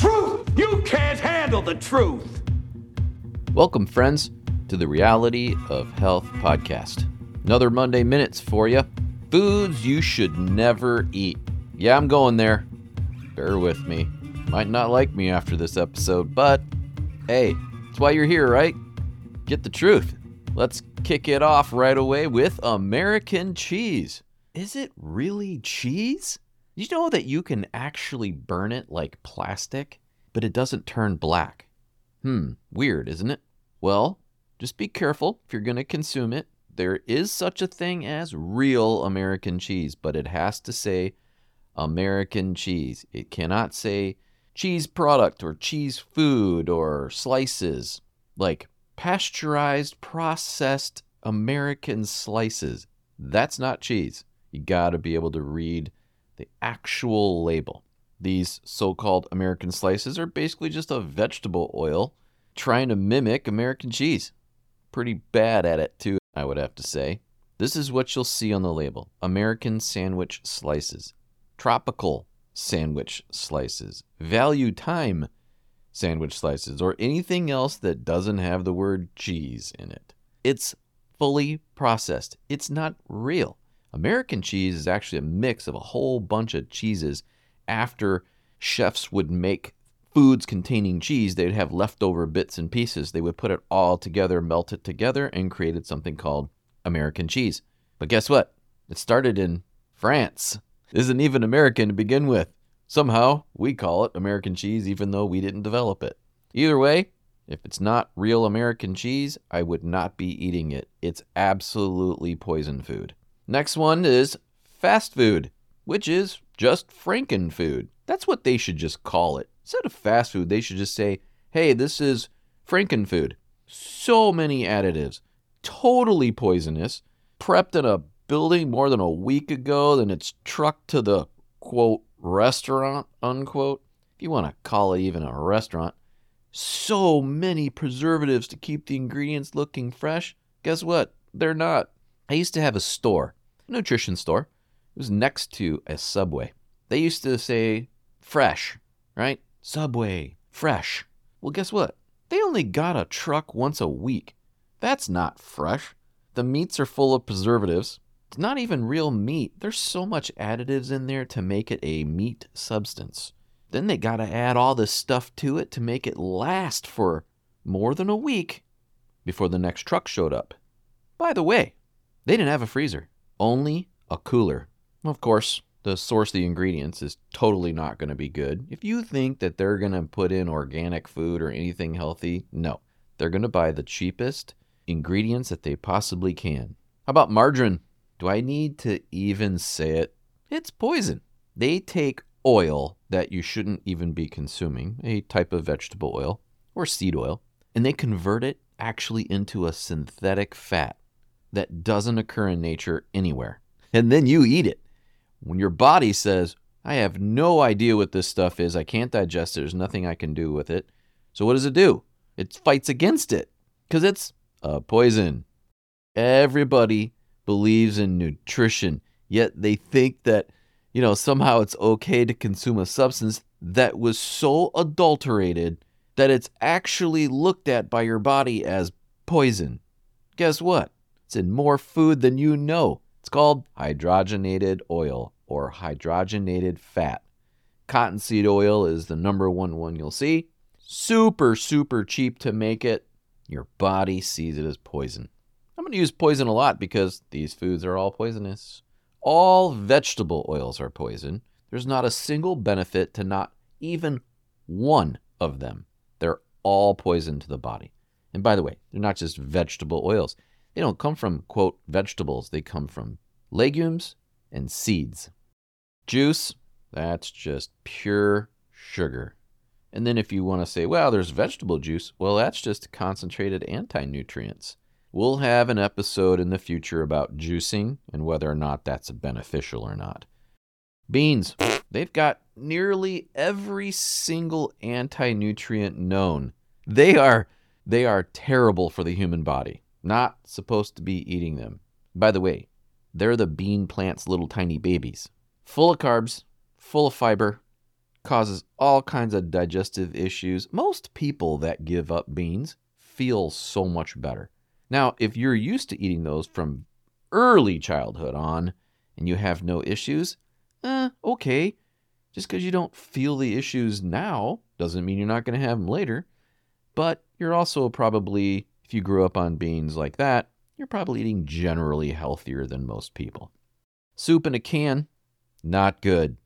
truth! You can't handle the truth! Welcome, friends, to the Reality of Health podcast. Another Monday Minutes for you. Foods you should never eat. Yeah, I'm going there. Bear with me. Might not like me after this episode, but hey, that's why you're here, right? Get the truth. Let's kick it off right away with American cheese. Is it really cheese? You know that you can actually burn it like plastic, but it doesn't turn black. Hmm, weird, isn't it? Well, just be careful if you're going to consume it. There is such a thing as real American cheese, but it has to say American cheese. It cannot say cheese product or cheese food or slices like pasteurized, processed American slices. That's not cheese. You got to be able to read the actual label. These so called American slices are basically just a vegetable oil trying to mimic American cheese. Pretty bad at it, too, I would have to say. This is what you'll see on the label American sandwich slices, tropical sandwich slices, value time sandwich slices, or anything else that doesn't have the word cheese in it. It's fully processed, it's not real. American cheese is actually a mix of a whole bunch of cheeses after chefs would make foods containing cheese, they'd have leftover bits and pieces. They would put it all together, melt it together, and created something called American cheese. But guess what? It started in France. It isn't even American to begin with. Somehow, we call it American cheese even though we didn't develop it. Either way, if it's not real American cheese, I would not be eating it. It's absolutely poison food. Next one is fast food, which is just Franken food. That's what they should just call it. Instead of fast food, they should just say, hey, this is Franken food. So many additives, totally poisonous, prepped in a building more than a week ago, then it's trucked to the quote restaurant, unquote. If you want to call it even a restaurant. So many preservatives to keep the ingredients looking fresh. Guess what? They're not. I used to have a store, nutrition store. It was next to a Subway. They used to say fresh, right? Subway, fresh. Well, guess what? They only got a truck once a week. That's not fresh. The meats are full of preservatives. It's not even real meat. There's so much additives in there to make it a meat substance. Then they got to add all this stuff to it to make it last for more than a week before the next truck showed up. By the way, they didn't have a freezer, only a cooler. Of course, the source of the ingredients is totally not going to be good. If you think that they're going to put in organic food or anything healthy, no. They're going to buy the cheapest ingredients that they possibly can. How about margarine? Do I need to even say it? It's poison. They take oil that you shouldn't even be consuming, a type of vegetable oil or seed oil, and they convert it actually into a synthetic fat that doesn't occur in nature anywhere. And then you eat it. When your body says, I have no idea what this stuff is, I can't digest it, there's nothing I can do with it. So what does it do? It fights against it because it's a poison. Everybody believes in nutrition, yet they think that, you know, somehow it's okay to consume a substance that was so adulterated that it's actually looked at by your body as poison. Guess what? It's in more food than you know. It's called hydrogenated oil or hydrogenated fat. Cottonseed oil is the number one one you'll see. Super, super cheap to make it. Your body sees it as poison. I'm going to use poison a lot because these foods are all poisonous. All vegetable oils are poison. There's not a single benefit to not even one of them. They're all poison to the body. And by the way, they're not just vegetable oils. They don't come from, quote, vegetables. They come from legumes and seeds. Juice, that's just pure sugar. And then if you want to say, well, there's vegetable juice, well, that's just concentrated anti nutrients. We'll have an episode in the future about juicing and whether or not that's beneficial or not. Beans, they've got nearly every single anti nutrient known. They are they are terrible for the human body. Not supposed to be eating them. By the way, they're the bean plant's little tiny babies. Full of carbs, full of fiber, causes all kinds of digestive issues. Most people that give up beans feel so much better. Now, if you're used to eating those from early childhood on and you have no issues, eh, okay. Just because you don't feel the issues now doesn't mean you're not going to have them later. But you're also probably, if you grew up on beans like that, you're probably eating generally healthier than most people. Soup in a can, not good.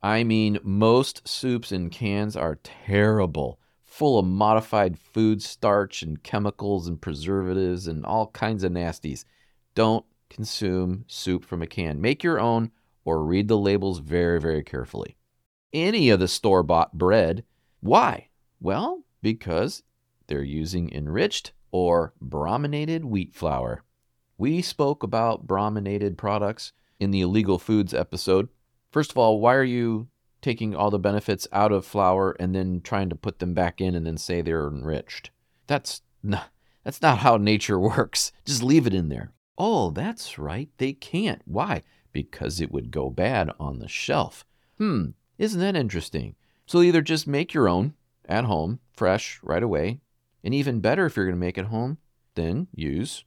I mean, most soups in cans are terrible, full of modified food starch and chemicals and preservatives and all kinds of nasties. Don't consume soup from a can. Make your own or read the labels very, very carefully. Any of the store bought bread. Why? Well, because they're using enriched or brominated wheat flour. We spoke about brominated products in the illegal foods episode. First of all, why are you taking all the benefits out of flour and then trying to put them back in and then say they're enriched? That's not, that's not how nature works. Just leave it in there. Oh, that's right. They can't. Why? Because it would go bad on the shelf. Hmm, isn't that interesting? So either just make your own at home, fresh, right away, and even better if you're going to make it home, then use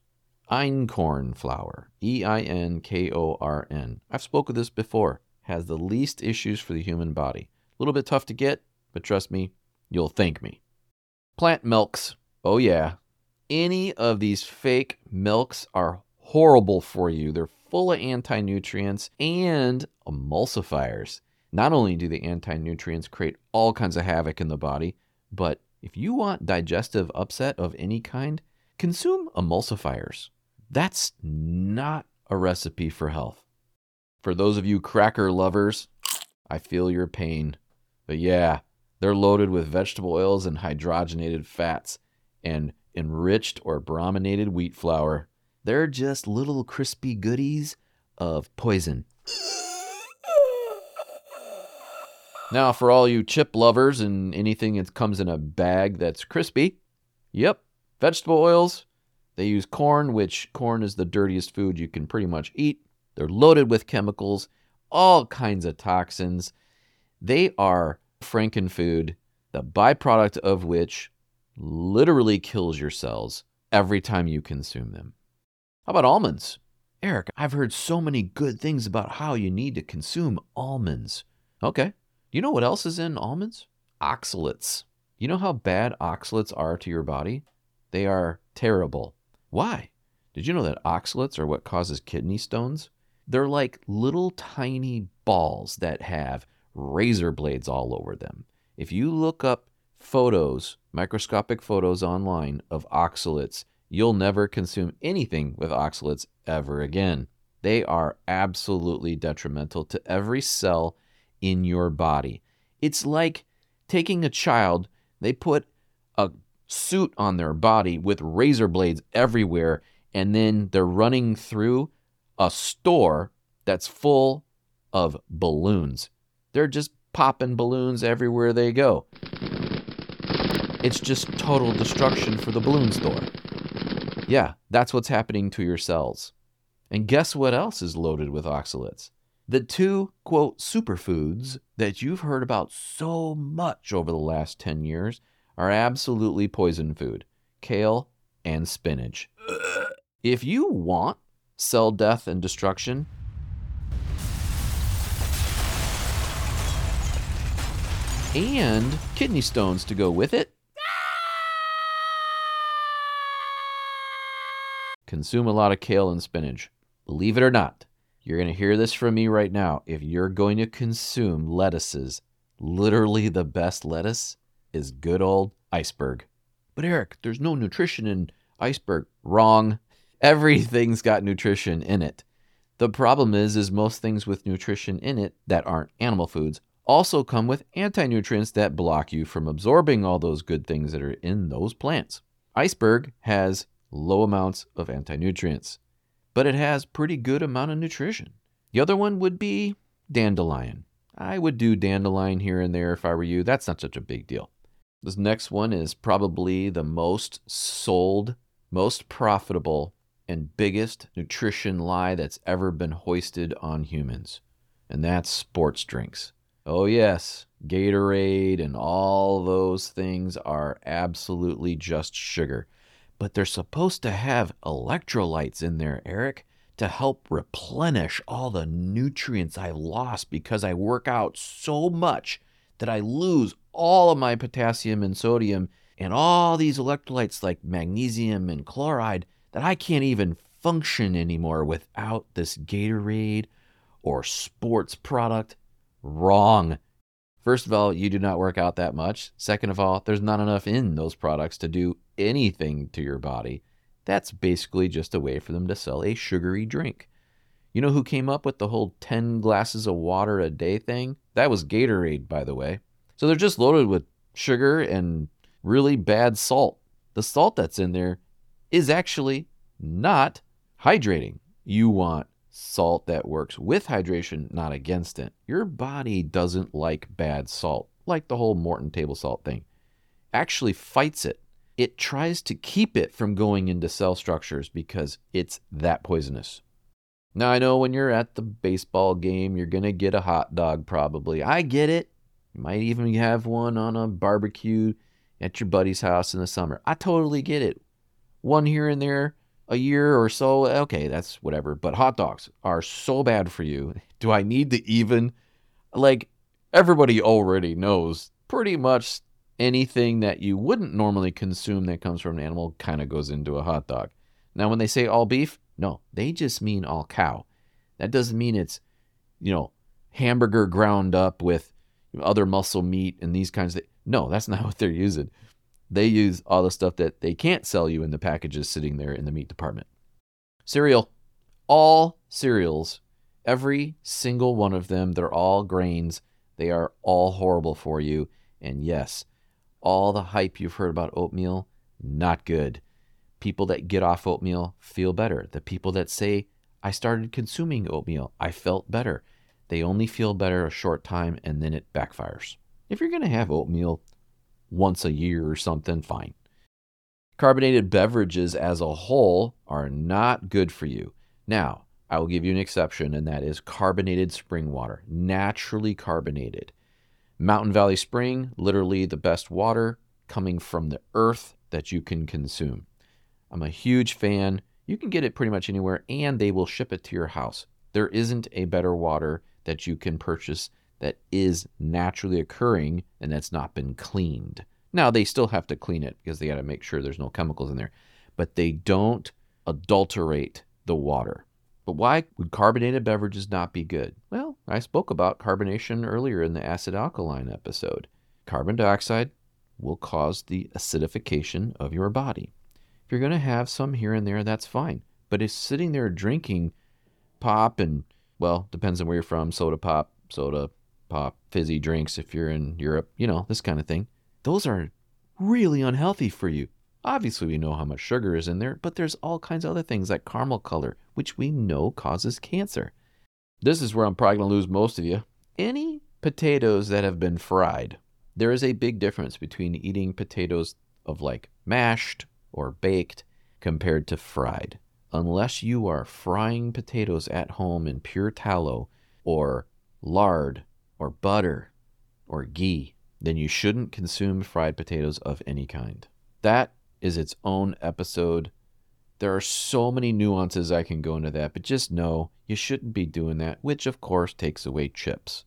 einkorn flour. E I N K O R N. I've spoken this before. Has the least issues for the human body. A little bit tough to get, but trust me, you'll thank me. Plant milks. Oh, yeah. Any of these fake milks are horrible for you. They're full of anti nutrients and emulsifiers. Not only do the anti nutrients create all kinds of havoc in the body, but if you want digestive upset of any kind, consume emulsifiers. That's not a recipe for health. For those of you cracker lovers, I feel your pain. But yeah, they're loaded with vegetable oils and hydrogenated fats and enriched or brominated wheat flour. They're just little crispy goodies of poison. Now, for all you chip lovers and anything that comes in a bag that's crispy, yep, vegetable oils. They use corn, which corn is the dirtiest food you can pretty much eat. They're loaded with chemicals, all kinds of toxins. They are frankenfood, the byproduct of which literally kills your cells every time you consume them. How about almonds? Eric, I've heard so many good things about how you need to consume almonds. Okay, you know what else is in almonds? Oxalates. You know how bad oxalates are to your body? They are terrible. Why? Did you know that oxalates are what causes kidney stones? They're like little tiny balls that have razor blades all over them. If you look up photos, microscopic photos online of oxalates, you'll never consume anything with oxalates ever again. They are absolutely detrimental to every cell in your body. It's like taking a child, they put a suit on their body with razor blades everywhere, and then they're running through a store that's full of balloons. They're just popping balloons everywhere they go. It's just total destruction for the balloon store. Yeah, that's what's happening to your cells. And guess what else is loaded with oxalates? The two, quote, superfoods that you've heard about so much over the last 10 years are absolutely poison food kale and spinach. If you want cell death and destruction, and kidney stones to go with it, consume a lot of kale and spinach. Believe it or not, you're going to hear this from me right now. If you're going to consume lettuces, literally the best lettuce is good old iceberg. But Eric, there's no nutrition in iceberg. Wrong. Everything's got nutrition in it. The problem is is most things with nutrition in it that aren't animal foods also come with anti-nutrients that block you from absorbing all those good things that are in those plants. Iceberg has low amounts of anti-nutrients but it has pretty good amount of nutrition. The other one would be dandelion. I would do dandelion here and there if I were you. That's not such a big deal. This next one is probably the most sold, most profitable, and biggest nutrition lie that's ever been hoisted on humans, and that's sports drinks. Oh, yes, Gatorade and all those things are absolutely just sugar. But they're supposed to have electrolytes in there, Eric, to help replenish all the nutrients I lost because I work out so much that I lose all of my potassium and sodium and all these electrolytes like magnesium and chloride that I can't even function anymore without this Gatorade or sports product. Wrong. First of all, you do not work out that much. Second of all, there's not enough in those products to do anything to your body. That's basically just a way for them to sell a sugary drink. You know who came up with the whole 10 glasses of water a day thing? That was Gatorade, by the way. So they're just loaded with sugar and really bad salt. The salt that's in there is actually not hydrating. You want salt that works with hydration, not against it. Your body doesn't like bad salt, like the whole Morton table salt thing. Actually fights it. It tries to keep it from going into cell structures because it's that poisonous. Now, I know when you're at the baseball game, you're going to get a hot dog probably. I get it. You might even have one on a barbecue at your buddy's house in the summer. I totally get it. One here and there a year or so, okay, that's whatever. But hot dogs are so bad for you. Do I need to even, like, everybody already knows pretty much anything that you wouldn't normally consume that comes from an animal kind of goes into a hot dog. Now, when they say all beef, no, they just mean all cow. That doesn't mean it's, you know, hamburger ground up with other muscle meat and these kinds of things. No, that's not what they're using. They use all the stuff that they can't sell you in the packages sitting there in the meat department. Cereal. All cereals, every single one of them, they're all grains. They are all horrible for you. And yes, all the hype you've heard about oatmeal, not good. People that get off oatmeal feel better. The people that say, I started consuming oatmeal, I felt better. They only feel better a short time and then it backfires. If you're going to have oatmeal once a year or something, fine. Carbonated beverages as a whole are not good for you. Now, I will give you an exception, and that is carbonated spring water, naturally carbonated. Mountain Valley Spring, literally the best water coming from the earth that you can consume. I'm a huge fan. You can get it pretty much anywhere, and they will ship it to your house. There isn't a better water that you can purchase that is naturally occurring and that's not been cleaned. Now, they still have to clean it because they got to make sure there's no chemicals in there, but they don't adulterate the water. But why would carbonated beverages not be good? Well, I spoke about carbonation earlier in the acid alkaline episode. Carbon dioxide will cause the acidification of your body. If you're going to have some here and there, that's fine. But if sitting there drinking pop and, well, depends on where you're from, soda pop, soda pop, fizzy drinks if you're in Europe, you know, this kind of thing, those are really unhealthy for you. Obviously, we know how much sugar is in there, but there's all kinds of other things like caramel color, which we know causes cancer. This is where I'm probably going to lose most of you. Any potatoes that have been fried, there is a big difference between eating potatoes of like mashed or baked compared to fried. Unless you are frying potatoes at home in pure tallow or lard or butter or ghee, then you shouldn't consume fried potatoes of any kind. That is its own episode. There are so many nuances I can go into that, but just know you shouldn't be doing that, which of course takes away chips.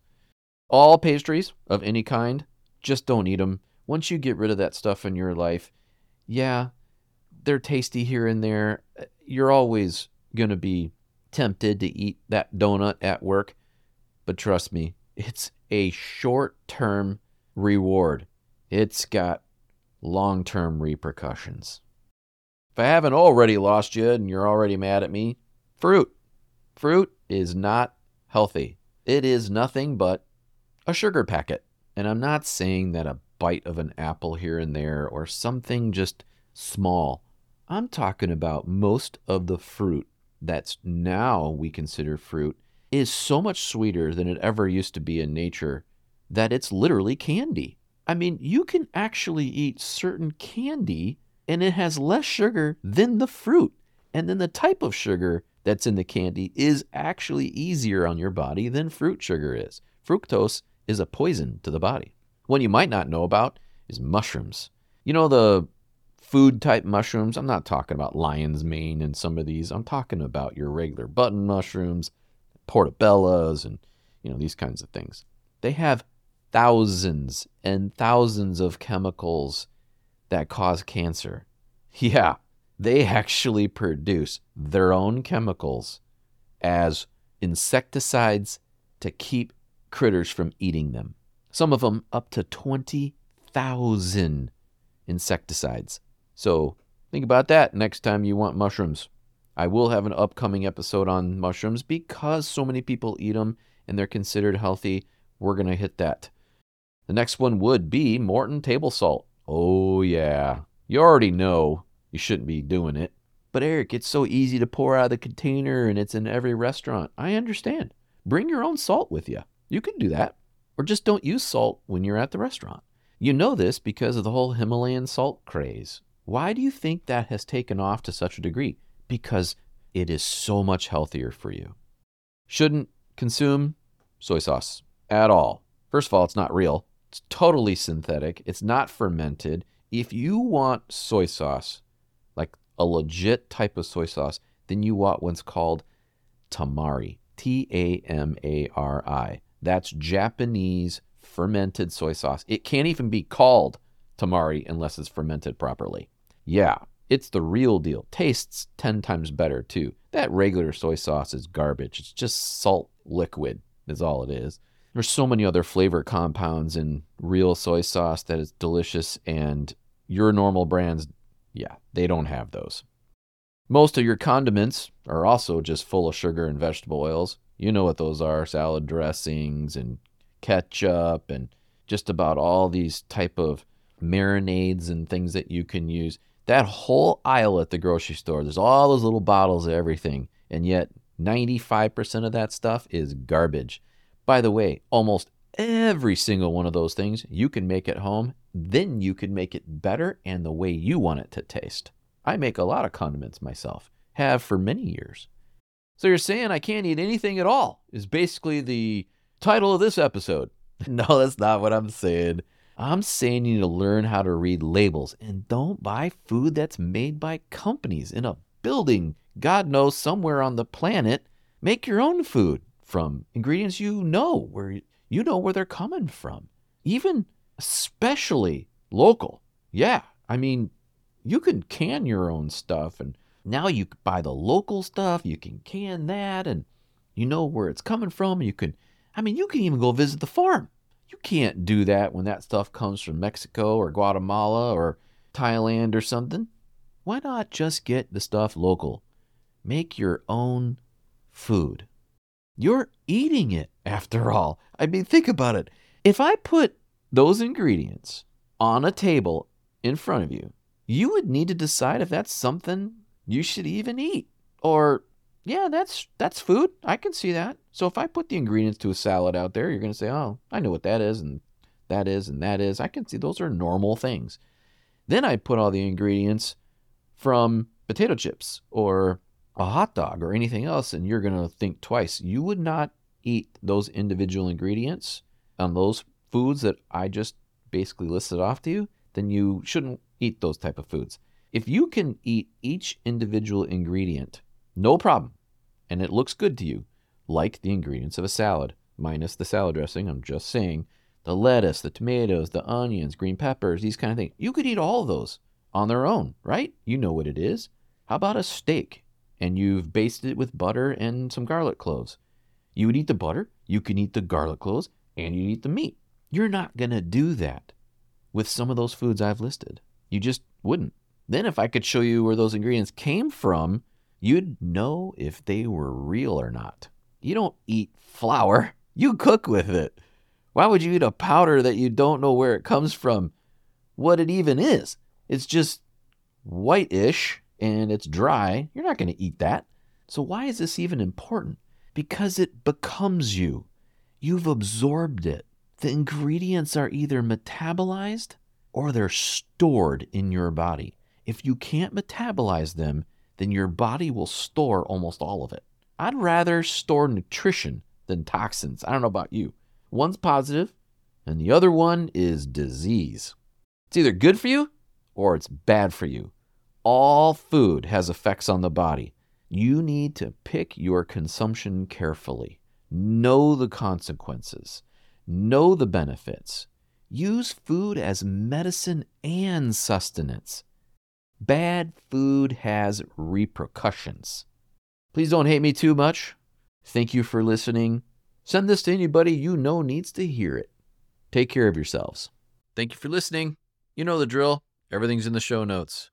All pastries of any kind, just don't eat them. Once you get rid of that stuff in your life, yeah, they're tasty here and there. Uh, you're always going to be tempted to eat that donut at work, but trust me, it's a short term reward. It's got long term repercussions. If I haven't already lost you and you're already mad at me, fruit. Fruit is not healthy. It is nothing but a sugar packet. And I'm not saying that a bite of an apple here and there or something just small. I'm talking about most of the fruit that's now we consider fruit is so much sweeter than it ever used to be in nature that it's literally candy. I mean, you can actually eat certain candy and it has less sugar than the fruit. And then the type of sugar that's in the candy is actually easier on your body than fruit sugar is. Fructose is a poison to the body. One you might not know about is mushrooms. You know the food type mushrooms? I'm not talking about lion's mane and some of these. I'm talking about your regular button mushrooms, portobellas, and you know these kinds of things. They have thousands and thousands of chemicals that cause cancer. Yeah, they actually produce their own chemicals as insecticides to keep critters from eating them. Some of them up to 20,000 insecticides. So think about that next time you want mushrooms. I will have an upcoming episode on mushrooms because so many people eat them and they're considered healthy. We're going to hit that. The next one would be Morton table salt. Oh, yeah. You already know you shouldn't be doing it. But Eric, it's so easy to pour out of the container and it's in every restaurant. I understand. Bring your own salt with you. You can do that. Or just don't use salt when you're at the restaurant. You know this because of the whole Himalayan salt craze. Why do you think that has taken off to such a degree? Because it is so much healthier for you. Shouldn't consume soy sauce at all. First of all, it's not real. It's totally synthetic. It's not fermented. If you want soy sauce, like a legit type of soy sauce, then you want what's called tamari. T A M A R I. That's Japanese fermented soy sauce. It can't even be called tamari unless it's fermented properly. Yeah, it's the real deal. Tastes 10 times better too. That regular soy sauce is garbage. It's just salt liquid, is all it is. There's so many other flavor compounds in real soy sauce that is delicious, and your normal brands, yeah, they don't have those. Most of your condiments are also just full of sugar and vegetable oils. You know what those are salad dressings and ketchup and just about all these type of marinades and things that you can use. That whole aisle at the grocery store, there's all those little bottles of everything, and yet 95% of that stuff is garbage. By the way, almost every single one of those things you can make at home, then you can make it better and the way you want it to taste. I make a lot of condiments myself, have for many years. So you're saying I can't eat anything at all, is basically the title of this episode. no, that's not what I'm saying. I'm saying you need to learn how to read labels and don't buy food that's made by companies in a building, God knows, somewhere on the planet. Make your own food from ingredients you know where you know where they're coming from. Even especially local. Yeah, I mean, you can can your own stuff and now you buy the local stuff, you can can that, and you know where it's coming from. You can, I mean, you can even go visit the farm. You can't do that when that stuff comes from Mexico or Guatemala or Thailand or something. Why not just get the stuff local? Make your own food. You're eating it after all. I mean, think about it. If I put those ingredients on a table in front of you, you would need to decide if that's something you should even eat. Or, yeah, that's that's food. I can see that. So if I put the ingredients to a salad out there, you're going to say, "Oh, I know what that is and that is and that is." I can see those are normal things. Then I put all the ingredients from potato chips or a hot dog or anything else and you're going to think twice. You would not eat those individual ingredients on those foods that I just basically listed off to you, then you shouldn't eat those type of foods. If you can eat each individual ingredient, no problem, and it looks good to you, like the ingredients of a salad, minus the salad dressing, I'm just saying, the lettuce, the tomatoes, the onions, green peppers, these kind of things. You could eat all of those on their own, right? You know what it is. How about a steak and you've basted it with butter and some garlic cloves? You would eat the butter, you can eat the garlic cloves, and you'd eat the meat. You're not going to do that with some of those foods I've listed. You just wouldn't. Then, if I could show you where those ingredients came from, you'd know if they were real or not. You don't eat flour, you cook with it. Why would you eat a powder that you don't know where it comes from, what it even is? It's just whitish and it's dry. You're not going to eat that. So, why is this even important? Because it becomes you. You've absorbed it. The ingredients are either metabolized or they're stored in your body. If you can't metabolize them, then your body will store almost all of it. I'd rather store nutrition than toxins. I don't know about you. One's positive, and the other one is disease. It's either good for you or it's bad for you. All food has effects on the body. You need to pick your consumption carefully. Know the consequences. Know the benefits. Use food as medicine and sustenance. Bad food has repercussions. Please don't hate me too much. Thank you for listening. Send this to anybody you know needs to hear it. Take care of yourselves. Thank you for listening. You know the drill. Everything's in the show notes.